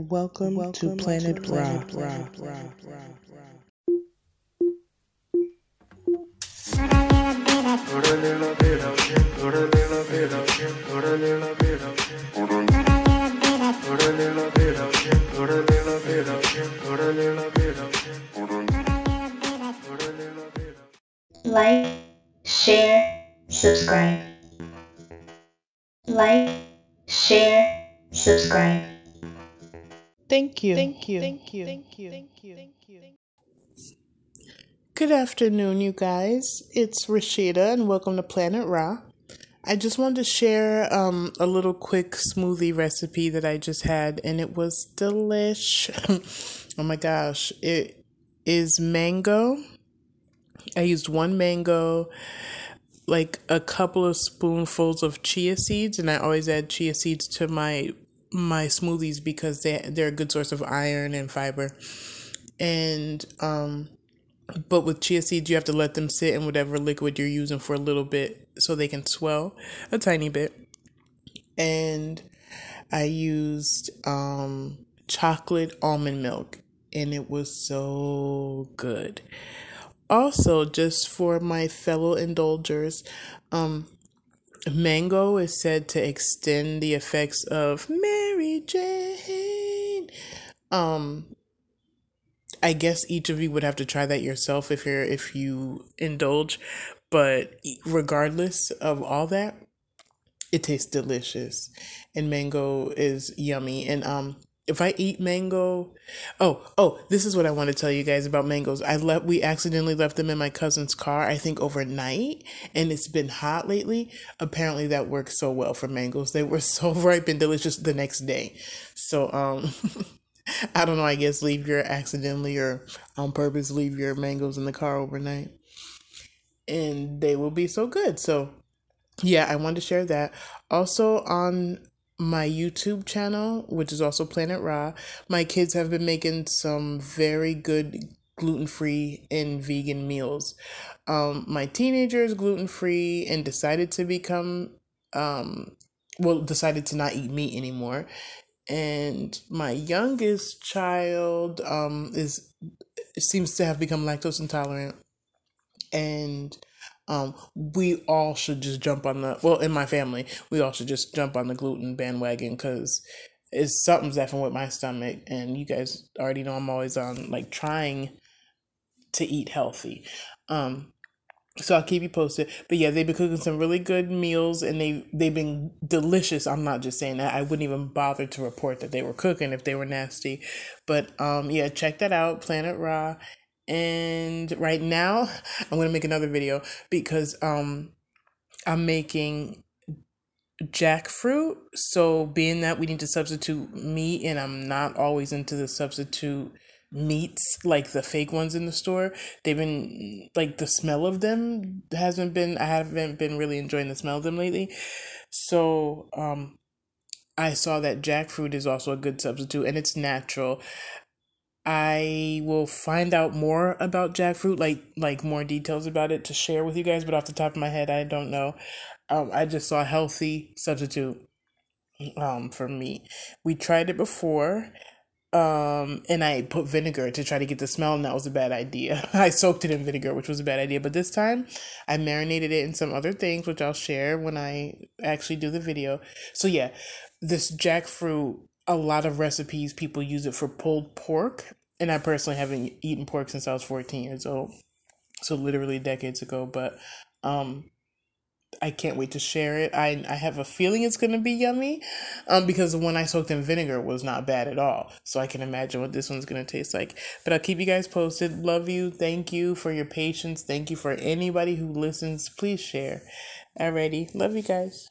Welcome, Welcome to Planet, to Planet Ra. Ra. Ra. Like, share, subscribe. Like, share, subscribe. Thank you. Thank you. Thank you. Thank you. Thank you. Thank you. Good afternoon, you guys. It's Rashida, and welcome to Planet Ra. I just wanted to share um, a little quick smoothie recipe that I just had, and it was delish. oh my gosh! It is mango. I used one mango, like a couple of spoonfuls of chia seeds, and I always add chia seeds to my my smoothies because they they're a good source of iron and fiber. And um but with chia seeds you have to let them sit in whatever liquid you're using for a little bit so they can swell a tiny bit. And I used um chocolate almond milk and it was so good. Also, just for my fellow indulgers, um Mango is said to extend the effects of Mary Jane. Um, I guess each of you would have to try that yourself if you're if you indulge, but regardless of all that, it tastes delicious, and mango is yummy. And um, if I eat mango, oh, oh, this is what I want to tell you guys about mangoes. I left, we accidentally left them in my cousin's car, I think overnight, and it's been hot lately. Apparently that works so well for mangoes. They were so ripe and delicious the next day. So, um, I don't know, I guess leave your accidentally or on purpose leave your mangoes in the car overnight. And they will be so good. So, yeah, I wanted to share that. Also on my YouTube channel, which is also Planet Ra, my kids have been making some very good gluten free and vegan meals. Um, my teenager is gluten free and decided to become, um, well, decided to not eat meat anymore. And my youngest child um, is seems to have become lactose intolerant, and um, we all should just jump on the well in my family we all should just jump on the gluten bandwagon because it's something's effing with my stomach and you guys already know i'm always on like trying to eat healthy um so I'll keep you posted. But yeah, they've been cooking some really good meals and they they've been delicious. I'm not just saying that. I wouldn't even bother to report that they were cooking if they were nasty. But um yeah, check that out, Planet Ra and right now i'm gonna make another video because um i'm making jackfruit. So being that we need to substitute meat and i'm not always into the substitute meats like the fake ones in the store they've been like the smell of them hasn't been i haven't been really enjoying the smell of them lately. So um i saw that jackfruit is also a good substitute and it's natural I will find out more about jackfruit, like like more details about it to share with you guys. But off the top of my head, I don't know. Um, I just saw a healthy substitute um for me. We tried it before, um, and I put vinegar to try to get the smell, and that was a bad idea. I soaked it in vinegar, which was a bad idea. But this time, I marinated it in some other things, which I'll share when I actually do the video. So yeah, this jackfruit a lot of recipes people use it for pulled pork and I personally haven't eaten pork since I was 14 years old. So literally decades ago, but um I can't wait to share it. I I have a feeling it's gonna be yummy, um, because the one I soaked in vinegar was not bad at all. So I can imagine what this one's gonna taste like. But I'll keep you guys posted. Love you. Thank you for your patience. Thank you for anybody who listens. Please share. Alrighty. Love you guys.